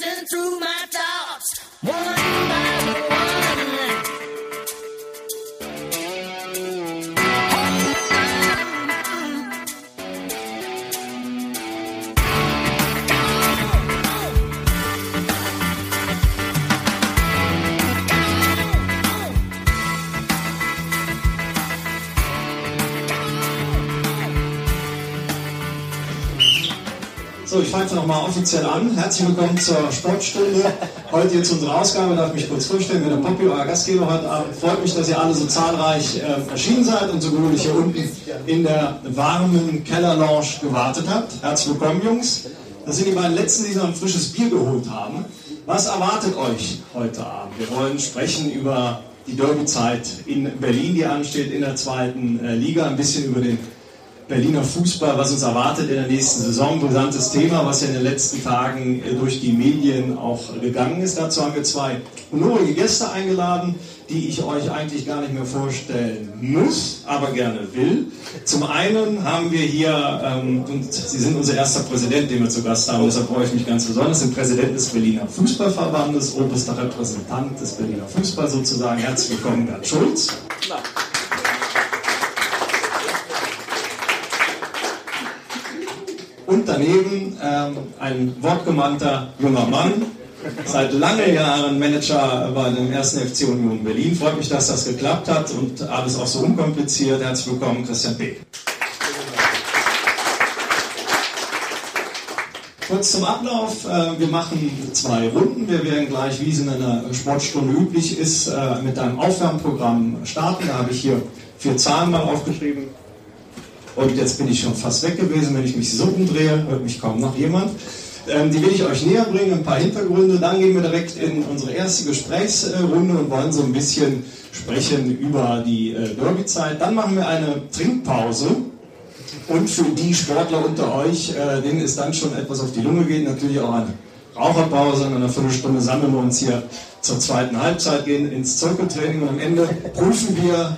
racing through my thoughts, one Nochmal offiziell an. Herzlich willkommen zur Sportstunde. Heute jetzt unsere Ausgabe, darf mich kurz vorstellen, bin der Poppy, euer Gastgeber heute Abend. Freut mich, dass ihr alle so zahlreich äh, erschienen seid und so gemütlich hier unten in der warmen Kellerlounge gewartet habt. Herzlich willkommen, Jungs. Das sind die beiden Letzten, die noch ein frisches Bier geholt haben. Was erwartet euch heute Abend? Wir wollen sprechen über die Derbyzeit in Berlin, die ansteht in der zweiten äh, Liga, ein bisschen über den Berliner Fußball, was uns erwartet in der nächsten Saison. Brisantes Thema, was ja in den letzten Tagen äh, durch die Medien auch gegangen ist. Dazu haben wir zwei honorige Gäste eingeladen, die ich euch eigentlich gar nicht mehr vorstellen muss, aber gerne will. Zum einen haben wir hier, ähm, und Sie sind unser erster Präsident, den wir zu Gast haben, deshalb freue ich mich ganz besonders, den Präsident des Berliner Fußballverbandes, oberster Repräsentant des Berliner Fußballs sozusagen. Herzlich willkommen, Bert Schulz. Und daneben ähm, ein wortgemannter junger Mann, seit langen Jahren Manager bei dem ersten FC Union Berlin. Freut mich, dass das geklappt hat und alles auch so unkompliziert. Herzlich willkommen, Christian Beck. Kurz zum Ablauf. äh, Wir machen zwei Runden. Wir werden gleich, wie es in einer Sportstunde üblich ist, äh, mit einem Aufwärmprogramm starten. Da habe ich hier vier Zahlen mal aufgeschrieben. Und jetzt bin ich schon fast weg gewesen, wenn ich mich so umdrehe, hört mich kaum noch jemand. Ähm, die will ich euch näher bringen, ein paar Hintergründe. Dann gehen wir direkt in unsere erste Gesprächsrunde und wollen so ein bisschen sprechen über die äh, Derbyzeit. Dann machen wir eine Trinkpause. Und für die Sportler unter euch, äh, denen es dann schon etwas auf die Lunge geht, natürlich auch eine Raucherpause. In einer Viertelstunde sammeln wir uns hier zur zweiten Halbzeit, gehen ins Zirkeltraining und am Ende prüfen wir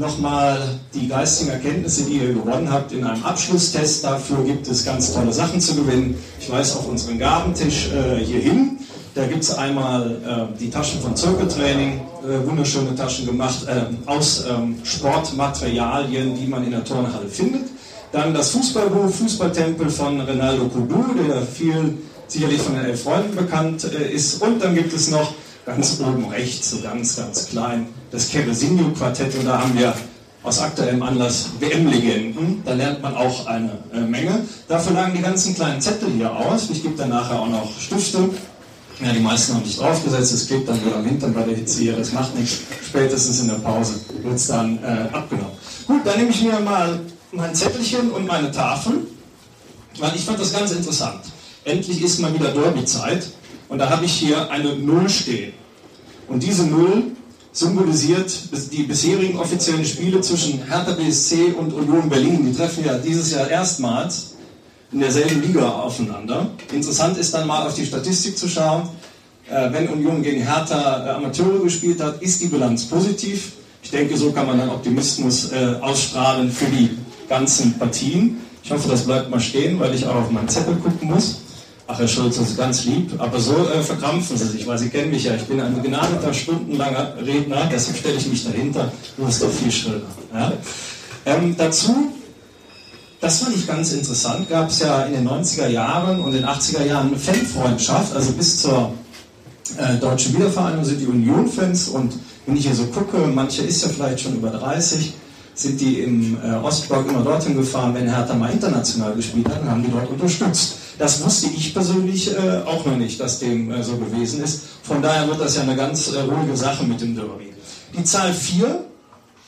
nochmal die geistigen Erkenntnisse, die ihr gewonnen habt, in einem Abschlusstest. Dafür gibt es ganz tolle Sachen zu gewinnen. Ich weise auf unseren Gabentisch äh, hier hin. Da gibt es einmal äh, die Taschen von Zirkeltraining, äh, wunderschöne Taschen gemacht äh, aus ähm, Sportmaterialien, die man in der Turnhalle findet. Dann das Fußballbuch Fußballtempel von Renaldo Kudu, der viel sicherlich von den elf Freunden bekannt äh, ist. Und dann gibt es noch ganz oben rechts, so ganz, ganz klein, das Keresinho-Quartett. Und da haben wir aus aktuellem Anlass WM-Legenden. Da lernt man auch eine äh, Menge. Dafür lagen die ganzen kleinen Zettel hier aus. Ich gebe dann nachher auch noch Stifte. Ja, die meisten haben nicht draufgesetzt, es klebt dann wieder am Hintern bei der Hitze hier, das macht nichts. Spätestens in der Pause wird es dann äh, abgenommen. Gut, dann nehme ich mir mal mein Zettelchen und meine Tafel, weil ich fand das ganz interessant. Endlich ist mal wieder Derby-Zeit und da habe ich hier eine Null stehen. Und diese Null symbolisiert die bisherigen offiziellen Spiele zwischen Hertha BSC und Union Berlin. Die treffen ja dieses Jahr erstmals in derselben Liga aufeinander. Interessant ist dann mal auf die Statistik zu schauen. Äh, wenn Union gegen Hertha äh, Amateure gespielt hat, ist die Bilanz positiv. Ich denke, so kann man dann Optimismus äh, ausstrahlen für die ganzen Partien. Ich hoffe, das bleibt mal stehen, weil ich auch auf meinen Zettel gucken muss. Ach, Herr Schulz, das ist ganz lieb, aber so äh, verkrampfen Sie sich, weil Sie kennen mich ja. Ich bin ein begnadeter, stundenlanger Redner, deshalb stelle ich mich dahinter. Du hast doch viel schöner. Ja? Ähm, dazu das fand ich ganz interessant. Gab es ja in den 90er Jahren und den 80er Jahren eine Fanfreundschaft, also bis zur äh, deutschen Wiedervereinigung sind die Union-Fans und wenn ich hier so gucke, manche ist ja vielleicht schon über 30, sind die im äh, Ostblock immer dorthin gefahren, wenn Hertha mal international gespielt hat, und haben die dort unterstützt. Das wusste ich persönlich äh, auch noch nicht, dass dem äh, so gewesen ist. Von daher wird das ja eine ganz ruhige Sache mit dem Derby. Die Zahl 4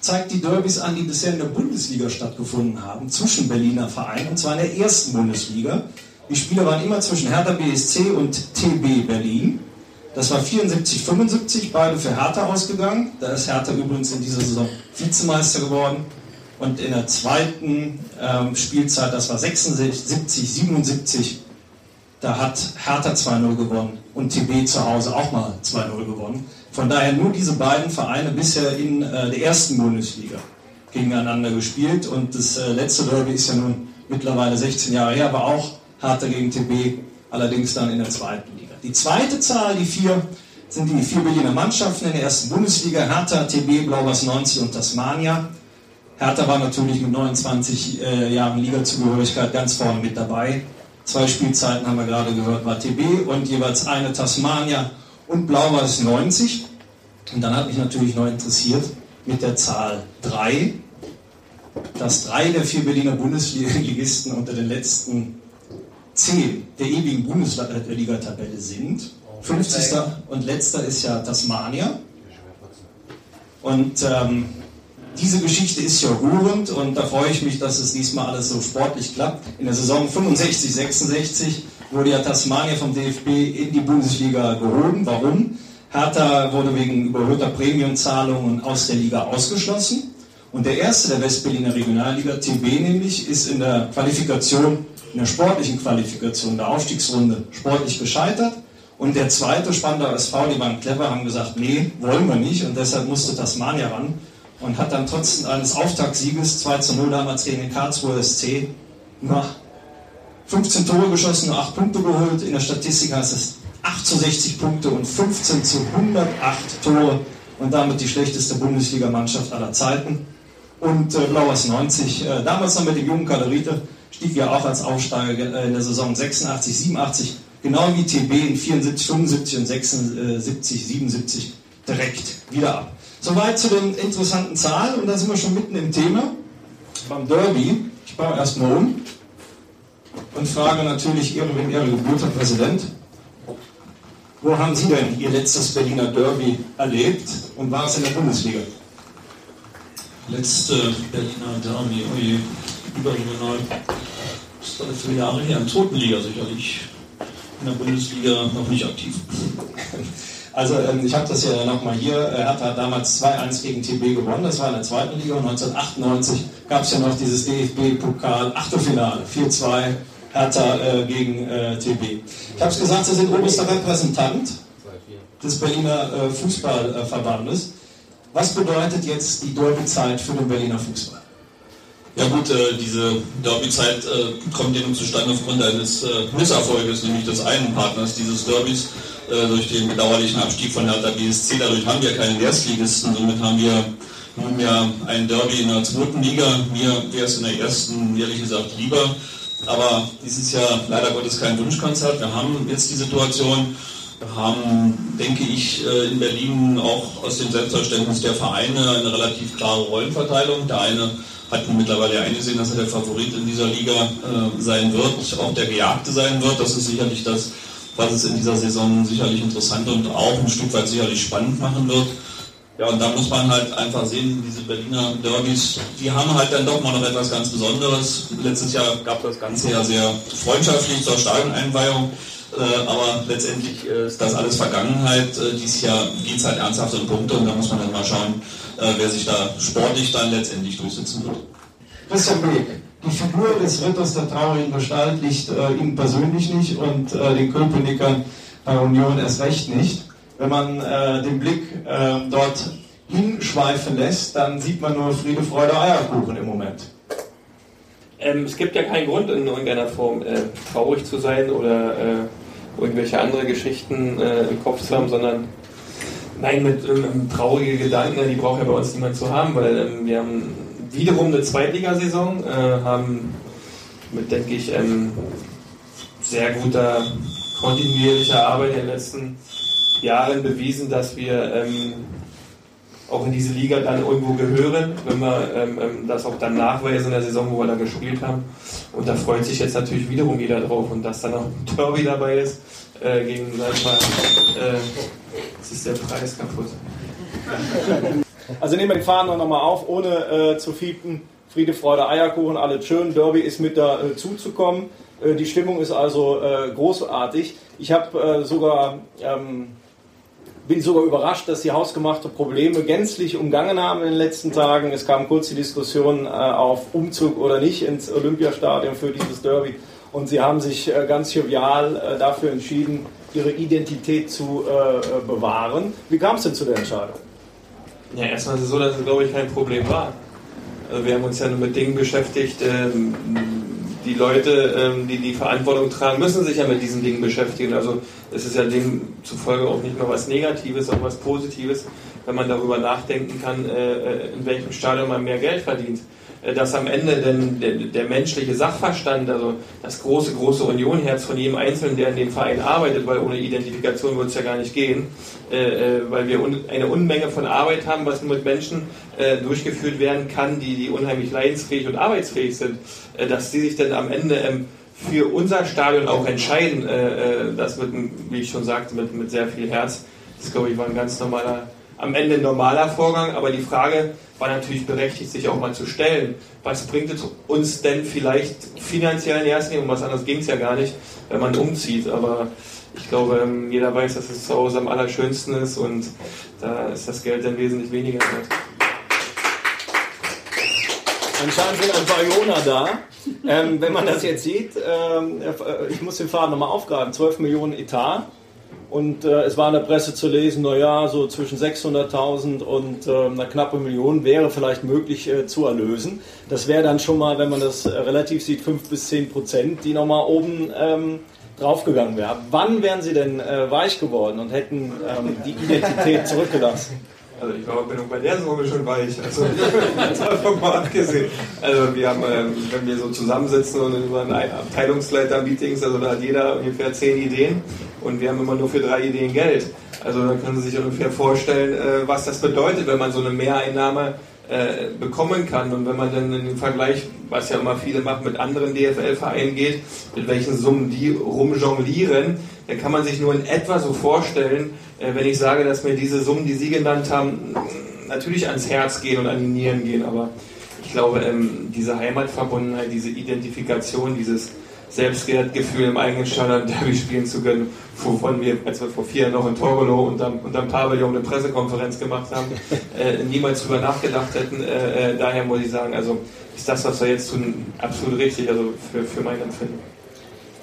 zeigt die Derbys an, die bisher in der Bundesliga stattgefunden haben, zwischen Berliner Vereinen, und zwar in der ersten Bundesliga. Die Spiele waren immer zwischen Hertha BSC und TB Berlin. Das war 74, 75, beide für Hertha ausgegangen. Da ist Hertha übrigens in dieser Saison Vizemeister geworden. Und in der zweiten ähm, Spielzeit, das war 76, 77, da hat Hertha 2-0 gewonnen und TB zu Hause auch mal 2-0 gewonnen. Von daher nur diese beiden Vereine bisher in äh, der ersten Bundesliga gegeneinander gespielt. Und das äh, letzte Derby ist ja nun mittlerweile 16 Jahre her, aber auch Hertha gegen TB allerdings dann in der zweiten Liga. Die zweite Zahl, die vier, sind die vier Berliner Mannschaften in der ersten Bundesliga, Hertha, TB, Blau-Weiß 90 und Tasmania. Hertha war natürlich mit 29 äh, Jahren Ligazugehörigkeit ganz vorne mit dabei. Zwei Spielzeiten haben wir gerade gehört, war TB und jeweils eine Tasmania und Blau-Weiß 90. Und dann hat mich natürlich noch interessiert mit der Zahl 3, dass drei der vier Berliner Bundesligisten unter den letzten zehn der ewigen Bundesliga-Tabelle sind. 50. und letzter ist ja Tasmania. Und ähm, diese Geschichte ist ja rührend und da freue ich mich, dass es diesmal alles so sportlich klappt. In der Saison 65, 66 wurde ja Tasmania vom DFB in die Bundesliga gehoben. Warum? Hertha wurde wegen überhöhter Prämienzahlungen aus der Liga ausgeschlossen. Und der erste der Westberliner Regionalliga, TB nämlich, ist in der Qualifikation, in der sportlichen Qualifikation der Aufstiegsrunde sportlich gescheitert. Und der zweite, Spandau SV, die waren clever, haben gesagt, nee, wollen wir nicht. Und deshalb musste Tasmania ran und hat dann trotz eines Auftaktsieges 2 zu 0 damals gegen den Karlsruher SC nur 15 Tore geschossen, nur 8 Punkte geholt. In der Statistik heißt es 8 zu 60 Punkte und 15 zu 108 Tore und damit die schlechteste Bundesligamannschaft aller Zeiten. Und äh, Blauers 90, äh, damals noch mit dem jungen Kaderite, stieg ja auch als Aufsteiger äh, in der Saison 86, 87, genau wie TB in 74, 75 und 76, 77 direkt wieder ab. Soweit zu den interessanten Zahlen und da sind wir schon mitten im Thema. Beim Derby, ich baue erstmal um und frage natürlich Ehre, Ehre gebührt, Herr Präsident. Wo haben Sie denn Ihr letztes Berliner Derby erlebt und war es in der Bundesliga? Letzte Berliner Derby, oje, überregional. Das ist alle vier Jahre her. In Totenliga sicherlich. In der Bundesliga noch nicht aktiv. Also ähm, ich habe das ja nochmal hier. Er hat damals 2-1 gegen TB gewonnen. Das war in der zweiten Liga. Und 1998 gab es ja noch dieses DFB-Pokal Achtelfinale. 4-2 Hertha äh, gegen äh, TB. Ich habe es gesagt, Sie sind oberster Repräsentant des Berliner äh, Fußballverbandes. Was bedeutet jetzt die Derby-Zeit für den Berliner Fußball? Ja gut, äh, diese Derby-Zeit äh, kommt ja nun zustande aufgrund eines äh, Misserfolges, nämlich des einen Partners dieses Derbys äh, durch den bedauerlichen Abstieg von Hertha BSC. Dadurch haben wir keinen Erstligisten, somit haben wir nunmehr ein Derby in der zweiten Liga. Mir wäre es in der ersten, ehrlich gesagt, lieber. Aber dies ist ja leider Gottes kein Wunschkonzert. Wir haben jetzt die Situation, wir haben, denke ich, äh, in Berlin auch aus dem Selbstverständnis der Vereine eine relativ klare Rollenverteilung. Der eine hat mittlerweile eingesehen, dass er der Favorit in dieser Liga äh, sein wird, auch der Gejagte sein wird. Das ist sicherlich das, was es in dieser Saison sicherlich interessant und auch ein Stück weit sicherlich spannend machen wird. Ja, und da muss man halt einfach sehen, diese Berliner Derbys, die haben halt dann doch mal noch etwas ganz Besonderes. Letztes Jahr gab das Ganze ja sehr freundschaftlich zur Stadioneinweihung. Äh, aber letztendlich äh, ist das alles Vergangenheit. Äh, dieses Jahr geht es halt ernsthaft um Punkte und da muss man dann mal schauen, äh, wer sich da sportlich dann letztendlich durchsetzen wird. Christian Beek, die Figur des Ritters der traurigen Gestalt liegt äh, Ihnen persönlich nicht und äh, den Köpenickern bei Union erst recht nicht. Wenn man äh, den Blick äh, dort hinschweifen lässt, dann sieht man nur Friede, Freude, Eierkuchen im Moment. Ähm, es gibt ja keinen Grund in irgendeiner Form äh, traurig zu sein oder äh, irgendwelche andere Geschichten äh, im Kopf zu haben, sondern nein, mit ähm, traurige Gedanken, die braucht ja bei uns niemand zu haben, weil ähm, wir haben wiederum eine Zweitligasaison, äh, haben mit, denke ich, ähm, sehr guter kontinuierlicher Arbeit in den letzten Jahren bewiesen, dass wir ähm, auch in diese Liga dann irgendwo gehören, wenn wir ähm, ähm, das auch dann nachweisen in der Saison, wo wir da gespielt haben. Und da freut sich jetzt natürlich wiederum jeder drauf und dass dann auch ein Derby dabei ist, äh, gegen, sag ich äh, jetzt ist der Preis kaputt. Also nehmen wir die Fahnen nochmal auf, ohne äh, zu fiepen. Friede, Freude, Eierkuchen, alles schön. Derby ist mit dazu zu kommen. Äh, die Stimmung ist also äh, großartig. Ich habe äh, sogar ähm, bin sogar überrascht, dass sie hausgemachte Probleme gänzlich umgangen haben in den letzten Tagen. Es kam kurz die Diskussion äh, auf Umzug oder nicht ins Olympiastadion für dieses Derby. Und sie haben sich äh, ganz jovial äh, dafür entschieden, ihre Identität zu bewahren. Wie kam es denn zu der Entscheidung? Ja, erstmal ist es so, dass es, glaube ich, kein Problem war. Wir haben uns ja nur mit Dingen beschäftigt, ähm, die Leute, ähm, die die Verantwortung tragen, müssen sich ja mit diesen Dingen beschäftigen. Also es ist ja demzufolge auch nicht nur was Negatives, sondern was Positives, wenn man darüber nachdenken kann, äh, äh, in welchem Stadion man mehr Geld verdient. Äh, Dass am Ende denn der, der menschliche Sachverstand, also das große, große Unionherz von jedem Einzelnen, der in dem Verein arbeitet, weil ohne Identifikation wird es ja gar nicht gehen, äh, äh, weil wir un, eine Unmenge von Arbeit haben, was nur mit Menschen äh, durchgeführt werden kann, die, die unheimlich leidensfähig und arbeitsfähig sind, äh, dass die sich dann am Ende ähm, für unser Stadion auch entscheiden, äh, das einem, wie ich schon sagte, mit, mit sehr viel Herz. Das glaube ich war ein ganz normaler, am Ende ein normaler Vorgang, aber die Frage war natürlich berechtigt, sich auch mal zu stellen. Was bringt es uns denn vielleicht finanziell in erster Linie, um was anderes ging es ja gar nicht, wenn man umzieht, aber ich glaube, ähm, jeder weiß, dass es zu Hause am allerschönsten ist und da ist das Geld dann wesentlich weniger wert. Anscheinend sind ein paar Ioner da. Ähm, wenn man das jetzt sieht, ähm, äh, ich muss den Faden nochmal aufgreifen, 12 Millionen Etat. Und äh, es war in der Presse zu lesen, naja, so zwischen 600.000 und äh, einer knappen Million wäre vielleicht möglich äh, zu erlösen. Das wäre dann schon mal, wenn man das äh, relativ sieht, 5 bis 10 Prozent, die nochmal oben ähm, draufgegangen wären. Wann wären Sie denn äh, weich geworden und hätten ähm, die Identität zurückgelassen? Also ich glaube, bin bei der Summe schon weich. Also davon mal abgesehen. Also wir haben, ähm, wenn wir so zusammensitzen und über ein Abteilungsleiter-Meetings, also da hat jeder ungefähr zehn Ideen und wir haben immer nur für drei Ideen Geld. Also dann können Sie sich ungefähr vorstellen, äh, was das bedeutet, wenn man so eine Mehreinnahme äh, bekommen kann und wenn man dann in den Vergleich, was ja immer viele machen, mit anderen DFL-Vereinen geht, mit welchen Summen die rumjonglieren, dann kann man sich nur in etwa so vorstellen, äh, wenn ich sage, dass mir diese Summen, die Sie genannt haben, natürlich ans Herz gehen und an die Nieren gehen, aber ich glaube, ähm, diese Heimatverbundenheit, diese Identifikation, dieses Selbstwertgefühl im eigenen Stadion Derby spielen zu können, wovon wir, als wir vor vier Jahren noch in Torgolo unterm, unterm Pavillon eine Pressekonferenz gemacht haben, äh, niemals drüber nachgedacht hätten. Äh, äh, daher muss ich sagen, also ist das, was wir jetzt tun, absolut richtig, also für, für mein Empfinden.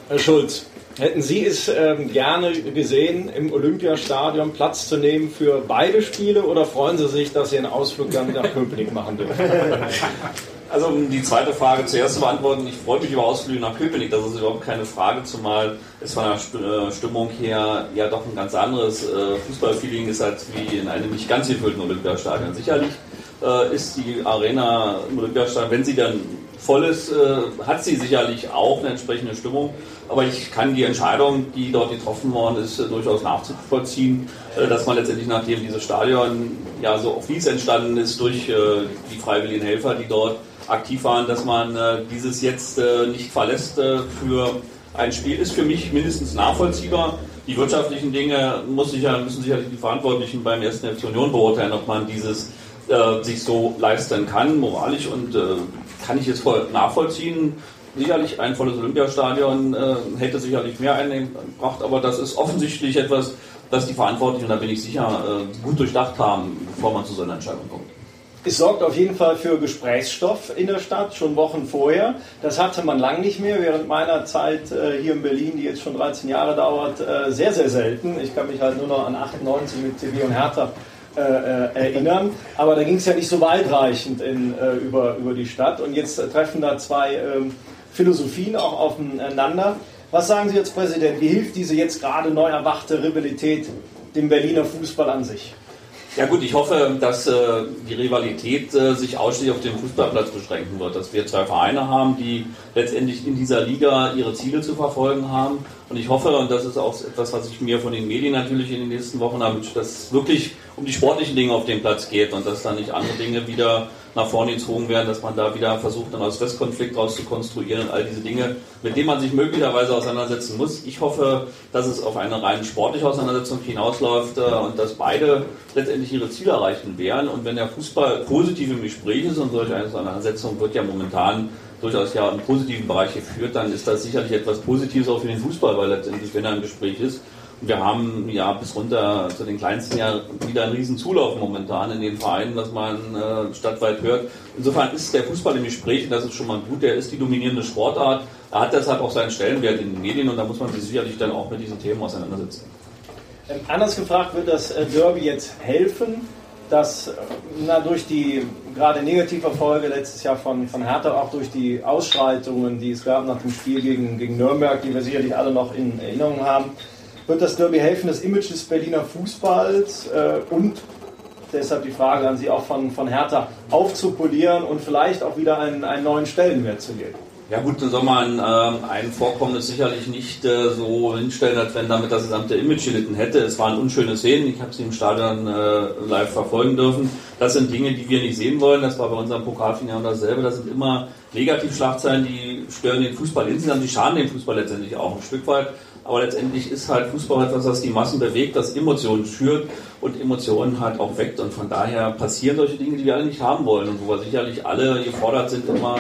Herr Schulz, hätten Sie es ähm, gerne gesehen, im Olympiastadion Platz zu nehmen für beide Spiele oder freuen Sie sich, dass Sie einen Ausflug dann nach Köpenick machen dürfen? Also um die zweite Frage zuerst zu beantworten, ich freue mich über Ausflüge nach Köpenick, das ist überhaupt keine Frage, zumal es von der äh, Stimmung her ja doch ein ganz anderes äh, Fußballfeeling ist als wie in einem nicht ganz gefüllten Olympiastadion. Sicherlich äh, ist die Arena im Olympiastadion, wenn sie dann voll ist, äh, hat sie sicherlich auch eine entsprechende Stimmung, aber ich kann die Entscheidung, die dort getroffen worden ist, äh, durchaus nachvollziehen, äh, dass man letztendlich, nachdem dieses Stadion ja so auf Wies entstanden ist, durch äh, die freiwilligen Helfer, die dort aktiv waren, dass man äh, dieses jetzt äh, nicht verlässt für ein Spiel, ist für mich mindestens nachvollziehbar. Die wirtschaftlichen Dinge muss sicher, müssen sicherlich die Verantwortlichen beim ersten FC Union beurteilen, ob man dieses sich so leisten kann, moralisch und kann ich jetzt voll nachvollziehen. Sicherlich ein volles Olympiastadion äh, hätte sicherlich mehr eingebracht, aber das ist offensichtlich etwas, das die Verantwortlichen, da bin ich sicher, äh, gut durchdacht haben, bevor man zu so einer Entscheidung kommt. Es sorgt auf jeden Fall für Gesprächsstoff in der Stadt, schon Wochen vorher. Das hatte man lang nicht mehr. Während meiner Zeit äh, hier in Berlin, die jetzt schon 13 Jahre dauert, äh, sehr, sehr selten. Ich kann mich halt nur noch an 98 mit TV und Hertha äh, äh, erinnern. Aber da ging es ja nicht so weitreichend in, äh, über, über die Stadt. Und jetzt treffen da zwei ähm, Philosophien auch aufeinander. Was sagen Sie als Präsident? Wie hilft diese jetzt gerade neu erwachte Rivalität dem Berliner Fußball an sich? Ja gut, ich hoffe, dass äh, die Rivalität äh, sich ausschließlich auf den Fußballplatz beschränken wird, dass wir zwei Vereine haben, die letztendlich in dieser Liga ihre Ziele zu verfolgen haben. Und ich hoffe, und das ist auch etwas, was ich mir von den Medien natürlich in den nächsten Wochen habe, dass es wirklich um die sportlichen Dinge auf dem Platz geht und dass da nicht andere Dinge wieder nach vorne gezogen werden, dass man da wieder versucht, einen Ost-West-Konflikt raus zu konstruieren und all diese Dinge, mit denen man sich möglicherweise auseinandersetzen muss. Ich hoffe, dass es auf eine rein sportliche Auseinandersetzung hinausläuft äh, und dass beide letztendlich ihre Ziele erreichen werden. Und wenn der Fußball positiv im Gespräch ist und solch eine Auseinandersetzung wird ja momentan durchaus ja im positiven Bereich geführt, dann ist das sicherlich etwas Positives auch für den Fußball, weil letztendlich, wenn er im Gespräch ist, wir haben ja bis runter zu den kleinsten ja wieder einen riesen Zulauf momentan in den Vereinen, was man äh, stadtweit hört. Insofern ist der Fußball im Gespräch und das ist schon mal gut. Der ist die dominierende Sportart. Er hat deshalb auch seinen Stellenwert in den Medien und da muss man sich sicherlich dann auch mit diesen Themen auseinandersetzen. Ähm, Anders gefragt, wird das äh, Derby jetzt helfen, dass äh, na, durch die gerade Negativerfolge letztes Jahr von, von Hertha, auch durch die Ausschreitungen, die es gab nach dem Spiel gegen, gegen Nürnberg, die wir sicherlich alle noch in Erinnerung haben, wird das Derby helfen, das Image des Berliner Fußballs äh, und deshalb die Frage an Sie auch von, von Hertha aufzupolieren und vielleicht auch wieder einen, einen neuen Stellenwert zu geben. Ja gut, dann soll man ähm, ein Vorkommnis sicherlich nicht äh, so hinstellen, als wenn damit das gesamte Image gelitten hätte. Es waren unschöne Szenen, ich habe sie im Stadion äh, live verfolgen dürfen. Das sind Dinge, die wir nicht sehen wollen. Das war bei unserem Pokalfinale dasselbe. Das sind immer Negativschlagzeilen, die stören den Fußball insgesamt, die schaden dem Fußball letztendlich auch ein Stück weit. Aber letztendlich ist halt Fußball etwas, was die Massen bewegt, das Emotionen schürt und Emotionen halt auch weckt. Und von daher passieren solche Dinge, die wir alle nicht haben wollen und wo wir sicherlich alle gefordert sind, immer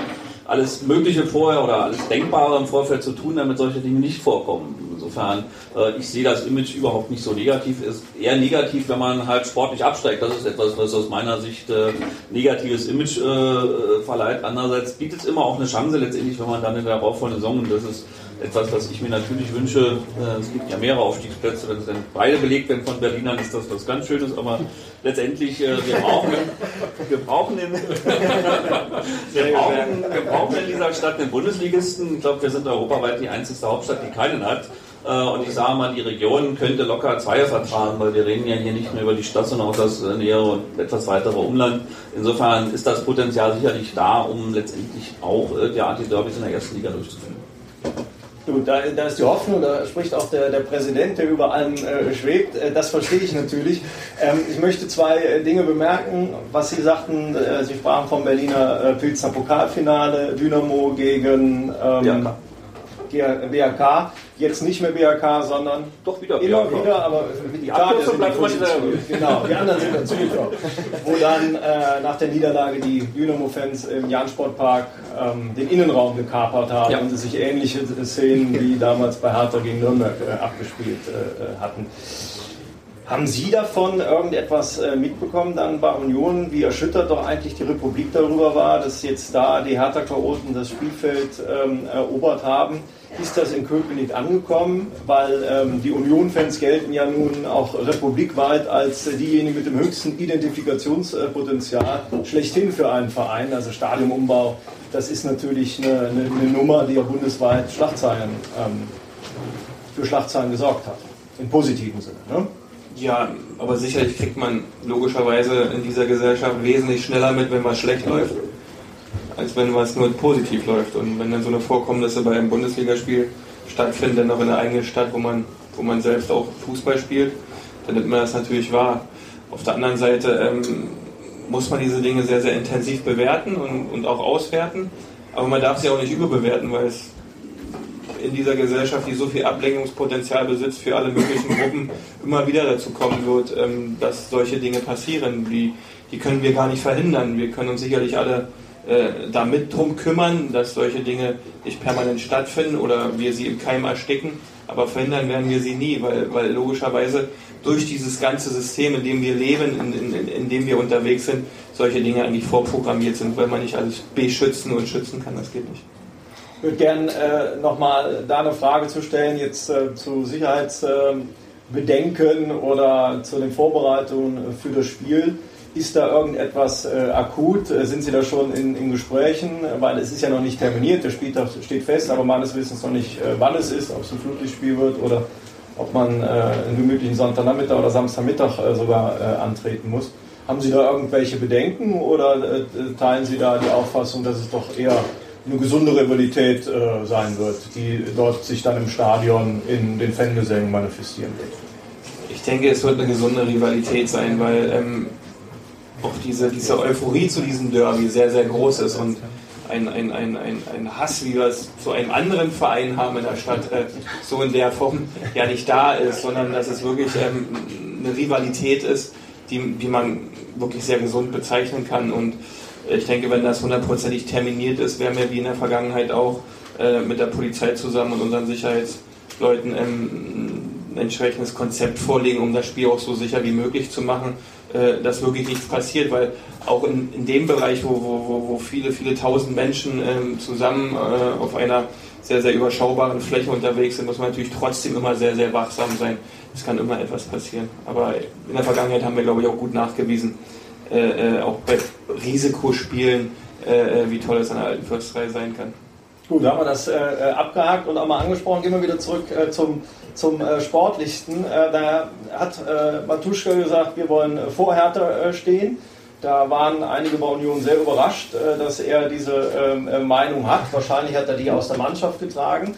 alles Mögliche vorher oder alles Denkbare im Vorfeld zu tun, damit solche Dinge nicht vorkommen. Insofern, äh, ich sehe das Image überhaupt nicht so negativ. Ist eher negativ, wenn man halt sportlich absteigt. Das ist etwas, was aus meiner Sicht äh, negatives Image äh, verleiht. Andererseits bietet es immer auch eine Chance letztendlich, wenn man dann in der darauffolgenden Saison, und das ist etwas, was ich mir natürlich wünsche, äh, es gibt ja mehrere Aufstiegsplätze, wenn es dann beide belegt werden von Berlinern, ist das was ganz Schönes, aber letztendlich, äh, wir brauchen, wir brauchen den, wir brauchen, wir brauchen in dieser Stadt den Bundesligisten. Ich glaube, wir sind europaweit die einzigste Hauptstadt, die keinen hat. Äh, Und ich sage mal, die Region könnte locker zwei vertragen, weil wir reden ja hier nicht nur über die Stadt, sondern auch das äh, nähere und etwas weitere Umland. Insofern ist das Potenzial sicherlich da, um letztendlich auch derartige Derbys in der ersten Liga durchzuführen. Gut, da, da ist die Hoffnung, da spricht auch der, der Präsident, der über allem äh, schwebt. Äh, das verstehe ich natürlich. Ähm, ich möchte zwei äh, Dinge bemerken, was Sie sagten. Äh, Sie sprachen vom Berliner Pilzner Pokalfinale, Dynamo gegen ähm, BRK. BRK. Jetzt nicht mehr BRK, sondern Doch wieder immer BRK. wieder, aber die Die Abkürzung bleibt immer Position. Genau, die anderen sind dazugekommen. Wo dann äh, nach der Niederlage die Dynamo-Fans im Jahn-Sportpark ähm, den Innenraum gekapert haben Ja. und sich ähnliche Szenen wie damals bei Hertha gegen Nürnberg äh, abgespielt äh, äh, hatten. Haben Sie davon irgendetwas äh, mitbekommen dann bei Union, wie erschüttert doch eigentlich die Republik darüber war, dass jetzt da die Hertha-Chaoten das Spielfeld ähm, erobert haben? Ist das in Köpenick angekommen? Weil ähm, die Union-Fans gelten ja nun auch republikweit als diejenigen mit dem höchsten Identifikationspotenzial schlechthin für einen Verein. Also Stadionumbau, das ist natürlich eine, eine, eine Nummer, die ja bundesweit Schlagzeilen, ähm, für Schlagzeilen gesorgt hat. Im positiven Sinne. Ne? Ja, aber sicherlich kriegt man logischerweise in dieser Gesellschaft wesentlich schneller mit, wenn was schlecht läuft, als wenn was nur positiv läuft. Und wenn dann so eine Vorkommnisse bei einem Bundesligaspiel stattfinden, dann auch in der eigenen Stadt, wo man, wo man selbst auch Fußball spielt, dann nimmt man das natürlich wahr. Auf der anderen Seite ähm, muss man diese Dinge sehr, sehr intensiv bewerten und, und auch auswerten. Aber man darf sie auch nicht überbewerten, weil es in dieser Gesellschaft, die so viel Ablenkungspotenzial besitzt für alle möglichen Gruppen, immer wieder dazu kommen wird, ähm, dass solche Dinge passieren. Die, die können wir gar nicht verhindern. Wir können uns sicherlich alle äh, damit drum kümmern, dass solche Dinge nicht permanent stattfinden oder wir sie im Keim ersticken. Aber verhindern werden wir sie nie, weil, weil logischerweise durch dieses ganze System, in dem wir leben, in, in, in dem wir unterwegs sind, solche Dinge eigentlich vorprogrammiert sind, weil man nicht alles beschützen und schützen kann. Das geht nicht. Ich würde gerne äh, nochmal da eine Frage zu stellen, jetzt äh, zu Sicherheitsbedenken oder zu den Vorbereitungen für das Spiel. Ist da irgendetwas äh, akut? Äh, Sind Sie da schon in, in Gesprächen? Weil es ist ja noch nicht terminiert, der Spieltag steht fest, aber meines Wissens noch nicht, äh, wann es ist, ob es ein Flutlichtspiel wird oder ob man äh, einen gemütlichen Sonntagnachmittag oder Samstagmittag äh, sogar äh, antreten muss. Haben Sie da irgendwelche Bedenken oder äh, teilen Sie da die Auffassung, dass es doch eher eine gesunde Rivalität äh, sein wird, die dort sich dann im Stadion in den Fangesängen manifestieren wird? Ich denke, es wird eine gesunde Rivalität sein, weil ähm, auch diese, diese Euphorie zu diesem Derby sehr, sehr groß ist und ein, ein, ein, ein, ein Hass, wie wir es zu einem anderen Verein haben in der Stadt, äh, so in der Form ja nicht da ist, sondern dass es wirklich ähm, eine Rivalität ist, die, die man wirklich sehr gesund bezeichnen kann. Und ich denke, wenn das hundertprozentig terminiert ist, werden wir wie in der Vergangenheit auch äh, mit der Polizei zusammen und unseren Sicherheitsleuten ähm, ein entsprechendes Konzept vorlegen, um das Spiel auch so sicher wie möglich zu machen, äh, dass wirklich nichts passiert, weil auch in, in dem Bereich, wo, wo, wo- viele, viele tausend Menschen ähm, zusammen äh, auf einer sehr, sehr überschaubaren Fläche unterwegs sind, muss man natürlich trotzdem immer sehr, sehr wachsam sein, es kann immer etwas passieren. Aber in der Vergangenheit haben wir, glaube ich, auch gut nachgewiesen, äh, äh, auch bei Risikospielen, äh, äh, wie toll es an der alten Försterei sein kann. Gut, da haben wir das äh, äh, abgehakt und auch mal angesprochen. Gehen wir wieder zurück äh, zum, zum äh, Sportlichsten. Äh, da hat äh, Matuschka gesagt, wir wollen vor Hertha stehen. Da waren einige bei Union sehr überrascht, dass er diese ähm, äh, Meinung hat. Wahrscheinlich hat er die aus der Mannschaft getragen.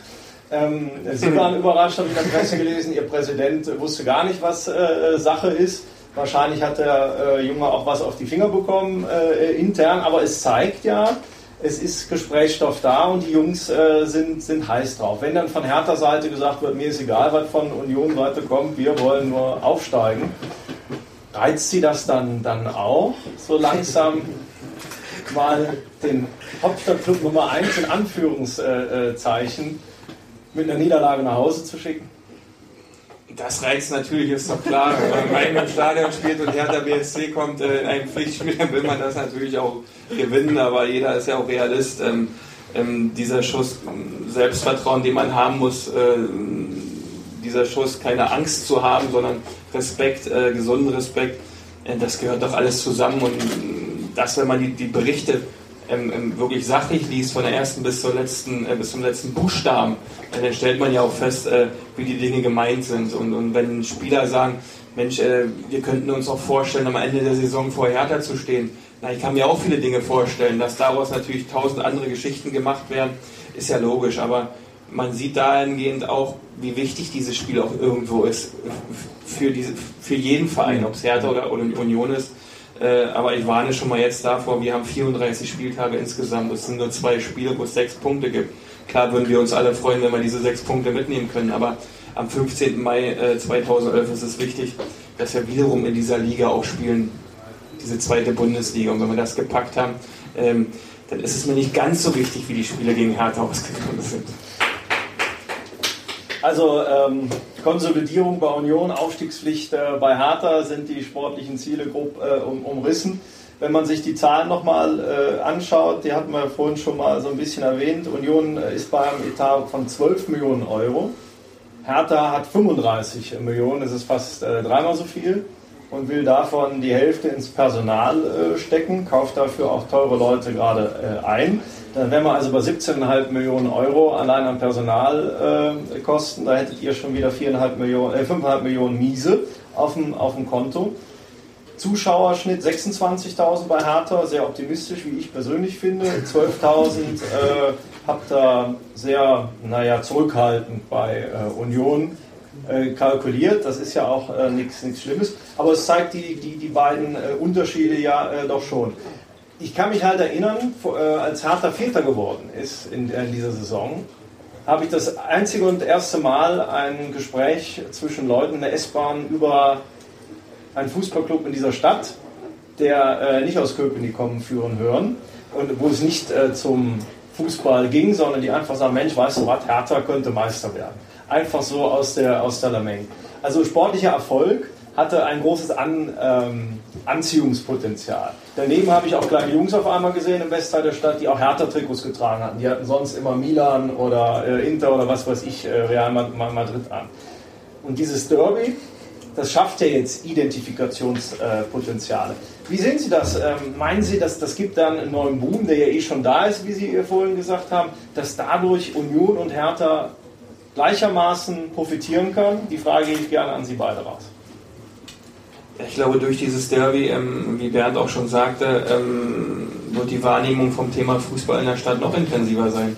Ähm, Sie waren überrascht, habe ich in der Presse gelesen. Ihr Präsident wusste gar nicht, was Sache ist. Wahrscheinlich hat der äh, Junge auch was auf die Finger bekommen äh, intern, aber es zeigt ja, es ist Gesprächsstoff da und die Jungs äh, sind, sind heiß drauf. Wenn dann von Hertha Seite gesagt wird, mir ist egal, was von Union Seite kommt, wir wollen nur aufsteigen, reizt sie das dann, dann auch, so langsam mal den Hauptstadtclub Nummer 1 in Anführungszeichen mit einer Niederlage nach Hause zu schicken? Das reizt natürlich, ist doch klar. Wenn man im Stadion spielt und Hertha BSC kommt äh, in einem Pflichtspiel, dann will man das natürlich auch gewinnen, aber jeder ist ja auch Realist. Ähm, ähm, dieser Schuss Selbstvertrauen, den man haben muss, äh, dieser Schuss keine Angst zu haben, sondern Respekt, äh, gesunden Respekt, das gehört doch alles zusammen und das, wenn man die, die Berichte ähm, ähm, wirklich sachlich liest, von der ersten bis, zur letzten, äh, bis zum letzten Buchstaben, äh, dann stellt man ja auch fest, äh, wie die Dinge gemeint sind. Und, und wenn Spieler sagen, Mensch, äh, wir könnten uns auch vorstellen, am Ende der Saison vor Hertha zu stehen. Na, ich kann mir auch viele Dinge vorstellen, dass daraus natürlich tausend andere Geschichten gemacht werden, ist ja logisch, aber man sieht dahingehend auch, wie wichtig dieses Spiel auch irgendwo ist für, diese, für jeden Verein, ob es Hertha oder Union ist. Äh, aber ich warne schon mal jetzt davor, wir haben 34 Spieltage insgesamt. Es sind nur zwei Spiele, wo es sechs Punkte gibt. Klar würden wir uns alle freuen, wenn wir diese sechs Punkte mitnehmen können, aber am 15. Mai äh, 2011 ist es wichtig, dass wir wiederum in dieser Liga auch spielen, diese zweite Bundesliga. Und wenn wir das gepackt haben, ähm, dann ist es mir nicht ganz so wichtig, wie die Spiele gegen Hertha ausgegangen sind. Also ähm, Konsolidierung bei Union, Aufstiegspflicht äh, bei Hertha sind die sportlichen Ziele grob äh, um, umrissen. Wenn man sich die Zahlen nochmal äh, anschaut, die hatten wir vorhin schon mal so ein bisschen erwähnt, Union äh, ist bei einem Etat von 12 Millionen Euro. Hertha hat 35 Millionen, das ist fast äh, dreimal so viel und will davon die Hälfte ins Personal äh, stecken, kauft dafür auch teure Leute gerade äh, ein. Dann wären wir also bei 17,5 Millionen Euro allein an Personalkosten. Äh, da hättet ihr schon wieder 4,5 Millionen, äh, 5,5 Millionen Miese auf dem, auf dem Konto. Zuschauerschnitt 26.000 bei Hertha, sehr optimistisch, wie ich persönlich finde. 12.000 äh, habt ihr sehr, naja, zurückhaltend bei äh, Union äh, kalkuliert. Das ist ja auch äh, nichts Schlimmes. Aber es zeigt die, die, die beiden äh, Unterschiede ja doch schon ich kann mich halt erinnern, äh, als Hertha Vierter geworden ist in, in dieser Saison, habe ich das einzige und erste Mal ein Gespräch zwischen Leuten in der S-Bahn über einen Fußballclub in dieser Stadt, der äh, nicht aus Köpenick kommen, führen hören und wo es nicht äh, zum Fußball ging, sondern die einfach sagen, Mensch, weißt du was, Hertha könnte Meister werden. Einfach so aus der, aus der Lameng. Also sportlicher Erfolg hatte ein großes An, ähm, Anziehungspotenzial. Daneben habe ich auch kleine Jungs auf einmal gesehen im Westteil der Stadt, die auch Hertha-Trikots getragen hatten. Die hatten sonst immer Milan oder äh, Inter oder was weiß ich, äh, Real Madrid an. Und dieses Derby, das schafft ja jetzt Identifikationspotenziale. Wie sehen Sie das? Ähm, meinen Sie, dass das gibt dann einen neuen Boom, der ja eh schon da ist, wie Sie vorhin gesagt haben, dass dadurch Union und Hertha gleichermaßen profitieren kann? Die Frage gebe ich gerne an Sie beide raus. Ich glaube, durch dieses Derby, ähm, wie Bernd auch schon sagte, ähm, wird die Wahrnehmung vom Thema Fußball in der Stadt noch intensiver sein.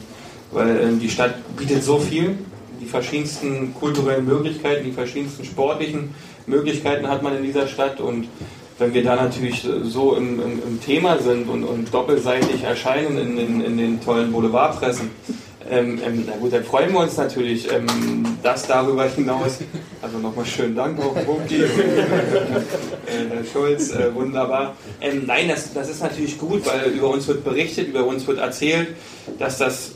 Weil ähm, die Stadt bietet so viel, die verschiedensten kulturellen Möglichkeiten, die verschiedensten sportlichen Möglichkeiten hat man in dieser Stadt und wenn wir da natürlich so im, im, im Thema sind und, und, doppelseitig erscheinen in, in, in den tollen Boulevardpressen, ähm, ähm, na gut, dann freuen wir uns natürlich, ähm, dass darüber hinaus, also nochmal schönen Dank auch Bukti, äh, Herr Schulz, äh, wunderbar. Ähm, nein, das, das ist natürlich gut, weil über uns wird berichtet, über uns wird erzählt, dass das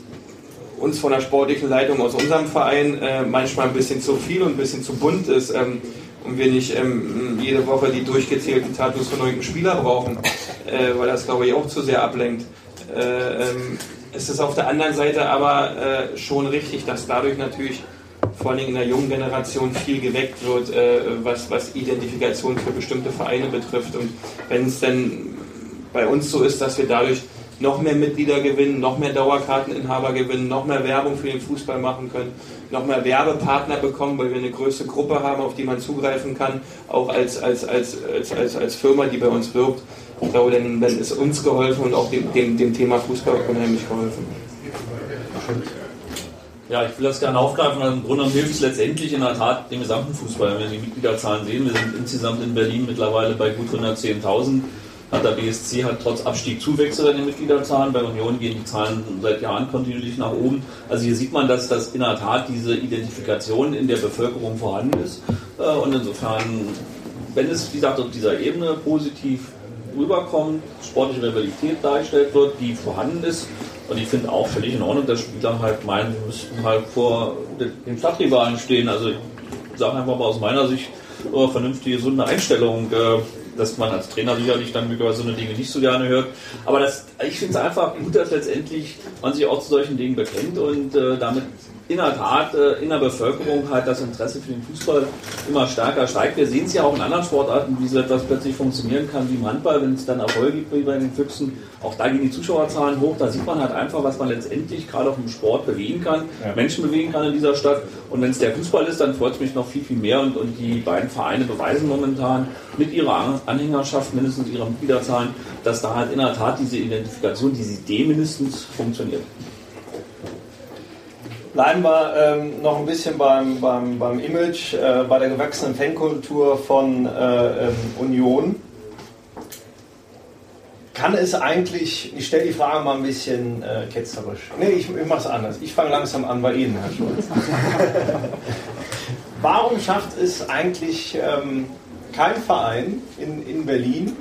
uns von der sportlichen Leitung aus unserem Verein äh, manchmal ein bisschen zu viel und ein bisschen zu bunt ist ähm, und wir nicht ähm, jede Woche die durchgezählten Tattoos von irgendeinem Spieler brauchen, äh, weil das glaube ich auch zu sehr ablenkt. Äh, ähm, ist es auf der anderen Seite aber äh, schon richtig, dass dadurch natürlich vor allem in der jungen Generation viel geweckt wird, äh, was, was Identifikation für bestimmte Vereine betrifft. Und wenn es dann bei uns so ist, dass wir dadurch noch mehr Mitglieder gewinnen, noch mehr Dauerkarteninhaber gewinnen, noch mehr Werbung für den Fußball machen können, noch mehr Werbepartner bekommen, weil wir eine größere Gruppe haben, auf die man zugreifen kann, auch als, als, als, als, als, als Firma, die bei uns wirbt. Ich glaube, dann, dann ist uns geholfen und auch dem, dem, dem Thema Fußball unheimlich geholfen. Ja, ich will das gerne aufgreifen, weil im Grunde hilft es letztendlich in der Tat dem gesamten Fußball. Wenn wir die Mitgliederzahlen sehen, wir sind insgesamt in Berlin mittlerweile bei gut 110.000. Hat der BSC hat trotz Abstieg Zuwächse in den Mitgliederzahlen. Bei Union gehen die Zahlen seit Jahren kontinuierlich nach oben. Also hier sieht man, dass das in der Tat diese Identifikation in der Bevölkerung vorhanden ist. Äh, Und insofern, wenn es, wie gesagt, auf dieser Ebene positiv rüberkommt, sportliche Rivalität dargestellt wird, die vorhanden ist, und ich finde auch völlig in Ordnung, dass Spieler halt meinen, sie müssten halt vor dem Stadtrivalen stehen. Also ich sage einfach mal aus meiner Sicht, äh, vernünftige, gesunde Einstellung, äh, dass man als Trainer sicherlich dann möglicherweise so eine Dinge nicht so gerne hört. Aber das, ich finde es einfach gut, dass letztendlich man sich auch zu solchen Dingen bekennt und äh, damit in der Tat äh, in der Bevölkerung halt das Interesse für den Fußball immer stärker steigt. Wir sehen es ja auch in anderen Sportarten, wie so etwas plötzlich funktionieren kann, wie im Handball, wenn es dann Erfolge gibt wie bei den Füchsen. Auch da gehen die Zuschauerzahlen hoch. Da sieht man halt einfach, was man letztendlich gerade auch im Sport bewegen kann, Menschen bewegen kann in dieser Stadt. Und wenn es der Fußball ist, dann freut es mich noch viel, viel mehr. Und, und die beiden Vereine beweisen momentan mit ihrer Anhängerschaft, mindestens ihrer Mitgliederzahlen, dass da halt in der Tat diese Identifikation, diese Idee mindestens funktioniert. Bleiben wir ähm, noch ein bisschen beim, beim, beim Image, äh, bei der gewachsenen Fankultur von äh, ähm, Union. Kann es eigentlich, ich stelle die Frage mal ein bisschen äh, ketzerisch. Nee, ich, ich mache es anders. Ich fange langsam an bei Ihnen, Herr Schulz. Warum schafft es eigentlich ähm, kein Verein in, in Berlin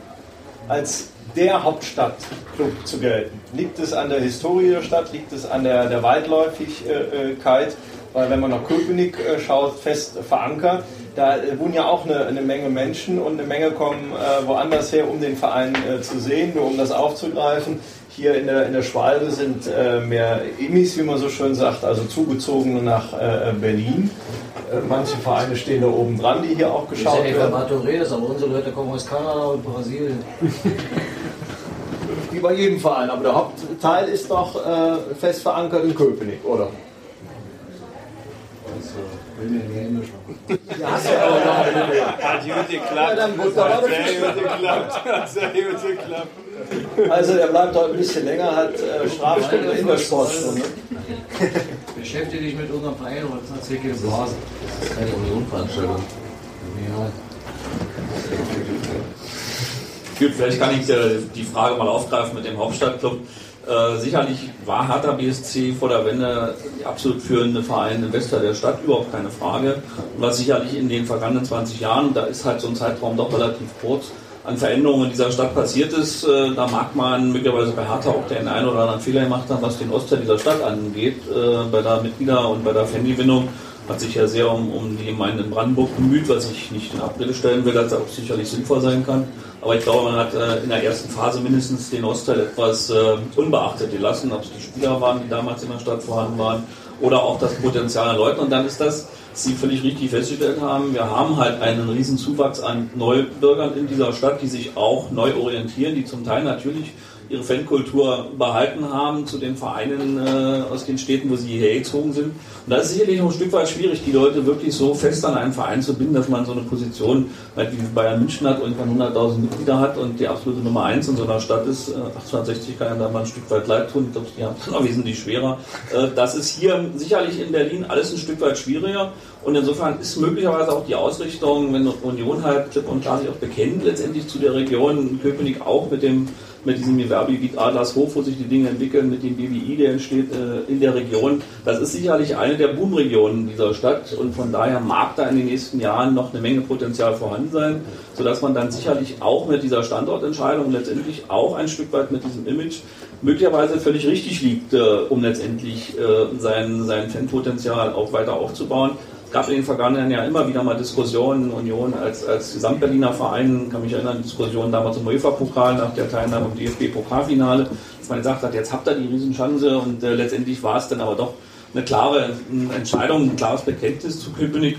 als der Hauptstadtclub zu gelten? Liegt es an der Historie der Stadt? Liegt es an der, der Weitläufigkeit? Weil wenn man nach Köpenick äh, schaut, fest verankert, da äh, wohnen ja auch eine, eine Menge Menschen und eine Menge kommen äh, woanders her, um den Verein äh, zu sehen, nur um das aufzugreifen. Hier in der, in der Schwalbe sind äh, mehr Emis, wie man so schön sagt, also Zugezogene nach äh, Berlin. Manche Vereine stehen da oben dran, die hier auch Das ist geschaut ja werden. Equatoriales, aber unsere Leute kommen aus Kanada und Brasilien. Bei jedem Verein, aber der Hauptteil ist doch äh, fest verankert in Köpenick, oder? Ja, hast du aber noch. Hat gut geklappt. Ja, dann gut, da war das Sehr gut geklappt. Hat Sehr gut geklappt. Also der bleibt heute ein bisschen länger, hat äh, Strafstunde in der Sportstunde. Beschäftige dich mit unserem Verein und das erzählt keine Blasen. Das ist keine Unionveranstaltung. Ja. Gut, vielleicht kann ich die Frage mal aufgreifen mit dem Hauptstadtclub. Äh, sicherlich war Hertha BSC vor der Wende absolut führende Verein im Westen der Stadt, überhaupt keine Frage. Und was sicherlich in den vergangenen 20 Jahren, da ist halt so ein Zeitraum doch relativ kurz, an Veränderungen in dieser Stadt passiert ist, äh, da mag man möglicherweise bei Hertha auch den einen oder anderen Fehler gemacht haben, was den Ostteil dieser Stadt angeht, äh, bei der Mitglieder- und bei der Fangewinnung hat sich ja sehr um, um die Gemeinden in Brandenburg bemüht, was ich nicht in Abrede stellen will, dass das auch sicherlich sinnvoll sein kann. Aber ich glaube, man hat äh, in der ersten Phase mindestens den Ostteil etwas äh, unbeachtet gelassen, ob es die Spieler waren, die damals in der Stadt vorhanden waren, oder auch das Potenzial an Leuten. Und dann ist das, was Sie völlig richtig festgestellt haben, wir haben halt einen riesen Zuwachs an Neubürgern in dieser Stadt, die sich auch neu orientieren, die zum Teil natürlich ihre Fankultur behalten haben zu den Vereinen äh, aus den Städten, wo sie hierher gezogen sind. Und da ist sicherlich noch ein Stück weit schwierig, die Leute wirklich so fest an einen Verein zu binden, dass man so eine Position, halt wie Bayern München hat, irgendwann 100.000 Mitglieder hat und die absolute Nummer eins in so einer Stadt ist. Äh, 1860 kann ja da mal ein Stück weit leid tun. Ich glaube, die haben es noch wesentlich schwerer. Äh, das ist hier sicherlich in Berlin alles ein Stück weit schwieriger. Und insofern ist möglicherweise auch die Ausrichtung, wenn Union halt klipp und klar sich auch bekennt, letztendlich zu der Region Köpenick auch mit dem mit diesem Gewerbegebiet Adlershof, wo sich die Dinge entwickeln, mit dem BWI, der entsteht äh, in der Region. Das ist sicherlich eine der Boomregionen dieser Stadt und von daher mag da in den nächsten Jahren noch eine Menge Potenzial vorhanden sein, sodass man dann sicherlich auch mit dieser Standortentscheidung letztendlich auch ein Stück weit mit diesem Image möglicherweise völlig richtig liegt, äh, um letztendlich äh, sein, sein Fanpotenzial auch weiter aufzubauen. Gab in den vergangenen Jahren immer wieder mal Diskussionen, Union als, als Gesamtberliner Verein, kann mich erinnern, Diskussionen damals im UEFA-Pokal nach der Teilnahme am DFB-Pokalfinale, dass man gesagt hat, jetzt habt ihr die Riesenchance und äh, letztendlich war es dann aber doch eine klare Entscheidung, ein klares Bekenntnis zu Köpenick,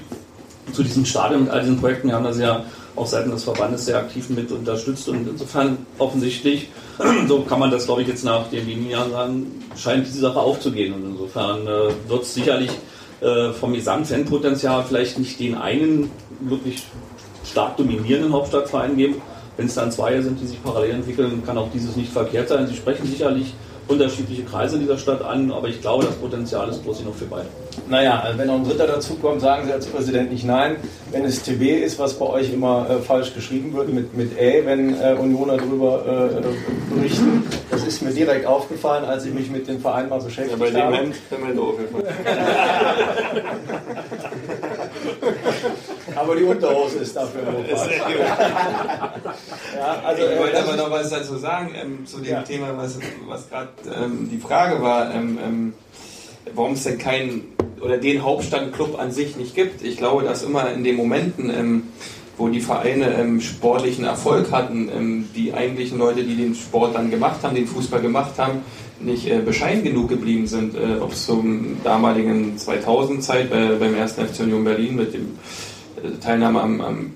zu diesem Stadion und all diesen Projekten. Wir haben das ja auch seitens des Verbandes sehr aktiv mit unterstützt und insofern offensichtlich, so kann man das glaube ich jetzt nach den wenigen Jahren sagen, scheint diese Sache aufzugehen und insofern äh, wird es sicherlich äh, vom Gesamtfanpotenzial vielleicht nicht den einen wirklich stark dominierenden Hauptstadtverein geben. Wenn es dann zwei sind, die sich parallel entwickeln, kann auch dieses nicht verkehrt sein. Sie sprechen sicherlich unterschiedliche Kreise dieser Stadt an, aber ich glaube, das Potenzial ist groß genug für beide. Naja, also wenn noch ein Dritter dazukommt, sagen Sie als Präsident nicht nein. Wenn es TB ist, was bei euch immer äh, falsch geschrieben wird, mit, mit Ä, wenn äh, Unioner darüber äh, berichten, das ist mir direkt aufgefallen, als ich mich mit dem Verein mal beschäftigt Ja, bei dem habe. Können wir doof. Aber die Unterhose ist dafür notfalls. Ja, also, ich äh, wollte das aber noch was dazu sagen ähm, zu dem Ja. Thema, was, was gerade ähm, die Frage war, ähm, ähm, warum es denn keinen oder den Hauptstadtclub an sich nicht gibt. Ich glaube, dass immer in den Momenten, ähm, wo die Vereine ähm, sportlichen Erfolg hatten, ähm, die eigentlichen Leute, die den Sport dann gemacht haben, den Fußball gemacht haben, nicht äh, bescheiden genug geblieben sind, äh, ob es zum damaligen 2000-Zeit bei, beim ersten FC Union Berlin mit dem äh, Teilnahme am, am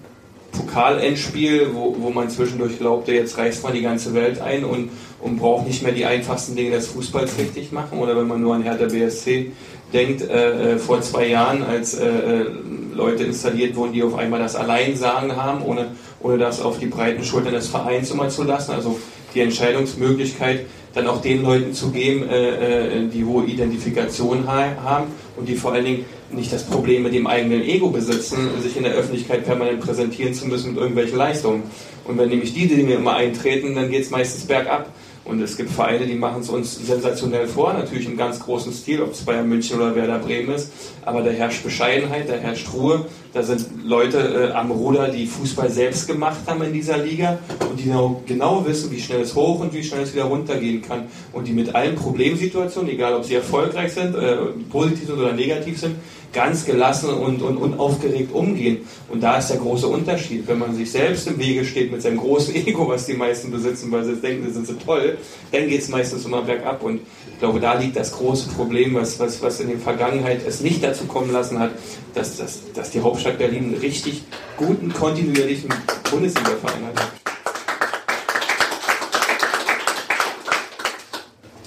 Pokalendspiel, wo, wo man zwischendurch glaubte, jetzt reißt man die ganze Welt ein und, und braucht nicht mehr die einfachsten Dinge des Fußballs richtig machen. Oder wenn man nur an Hertha BSC denkt, äh, äh, vor zwei Jahren, als äh, äh, Leute installiert wurden, die auf einmal das Alleinsagen haben, ohne, ohne das auf die breiten Schultern des Vereins immer zu lassen. Also die Entscheidungsmöglichkeit dann auch den Leuten zu geben, äh, äh, die hohe Identifikation ha haben und die vor allen Dingen nicht das Problem mit dem eigenen Ego besitzen, sich in der Öffentlichkeit permanent präsentieren zu müssen mit irgendwelchen Leistungen. Und wenn nämlich die Dinge immer eintreten, dann geht es meistens bergab. Und es gibt Vereine, die machen es uns sensationell vor, natürlich im ganz großen Stil, ob es Bayern München oder Werder Bremen ist. Aber da herrscht Bescheidenheit, da herrscht Ruhe. Da sind Leute äh, am Ruder, die Fußball selbst gemacht haben in dieser Liga und die genau, genau wissen, wie schnell es hoch und wie schnell es wieder runtergehen kann. Und die mit allen Problemsituationen, egal ob sie erfolgreich sind, äh, positiv sind oder negativ sind, ganz gelassen und, und unaufgeregt umgehen. Und da ist der große Unterschied. Wenn man sich selbst im Wege steht mit seinem großen Ego, was die meisten besitzen, weil sie denken, sie sind so toll, dann geht es meistens immer bergab. Und glaube, da liegt das große Problem, was, was, was in der Vergangenheit es nicht dazu kommen lassen hat, dass, dass, dass die Hauptstadt Berlin einen richtig guten, kontinuierlichen Bundesliga-Verein hat.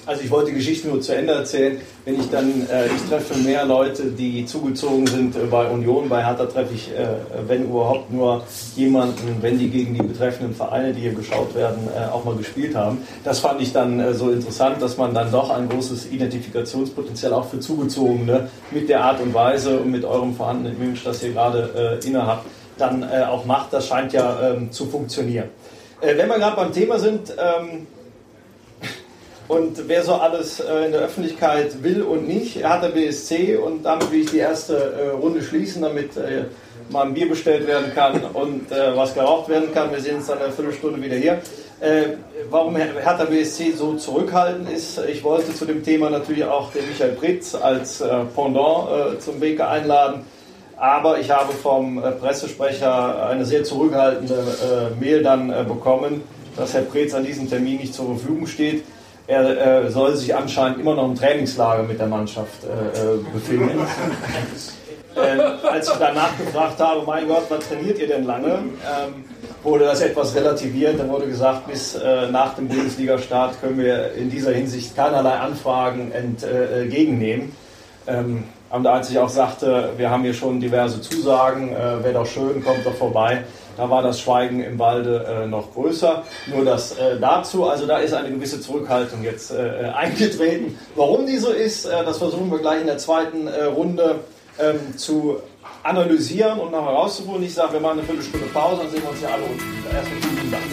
Also ich wollte die Geschichte nur zu Ende erzählen. Wenn ich dann, äh, ich treffe mehr Leute, die zugezogen sind äh, bei Union, bei Hertha treffe ich, äh, wenn überhaupt nur jemanden, wenn die gegen die betreffenden Vereine, die hier geschaut werden, äh, auch mal gespielt haben. Das fand ich dann äh, so interessant, dass man dann doch ein großes Identifikationspotenzial auch für Zugezogene mit der Art und Weise und mit eurem vorhandenen Image, das ihr gerade äh, innehabt, dann auch macht. Das scheint ja ähm, zu funktionieren. Wenn wir gerade beim Thema sind, ähm, und wer so alles äh, in der Öffentlichkeit will und nicht, er hat der BSC und damit will ich die erste äh, Runde schließen, damit äh, mal ein Bier bestellt werden kann und was geraucht werden kann. Wir sehen uns dann in einer Viertelstunde wieder hier. Warum Her- Hertha BSC so zurückhaltend ist, ich wollte zu dem Thema natürlich auch den Michael Pritz als Pendant zum Wege einladen. Aber ich habe vom Pressesprecher eine sehr zurückhaltende Mail dann bekommen, dass Herr Preetz an diesem Termin nicht zur Verfügung steht. Er äh, soll sich anscheinend immer noch im Trainingslager mit der Mannschaft äh, äh, befinden. äh, als ich danach gefragt habe, mein Gott, was trainiert ihr denn lange, ähm, wurde das etwas relativiert. Dann wurde gesagt, bis äh, nach dem Bundesliga-Start können wir in dieser Hinsicht keinerlei Anfragen entgegennehmen. Ähm, und als ich auch sagte, wir haben hier schon diverse Zusagen, äh, wäre doch schön, kommt doch vorbei, da war das Schweigen im Walde äh, noch größer. Nur das äh, dazu, also da ist eine gewisse Zurückhaltung jetzt äh, eingetreten. Warum die so ist, äh, das versuchen wir gleich in der zweiten äh, Runde ähm, zu analysieren und noch herauszuholen. Ich sage, wir machen eine Viertelstunde Pause, dann sehen wir uns ja alle unten wieder. Erstmal vielen Dank.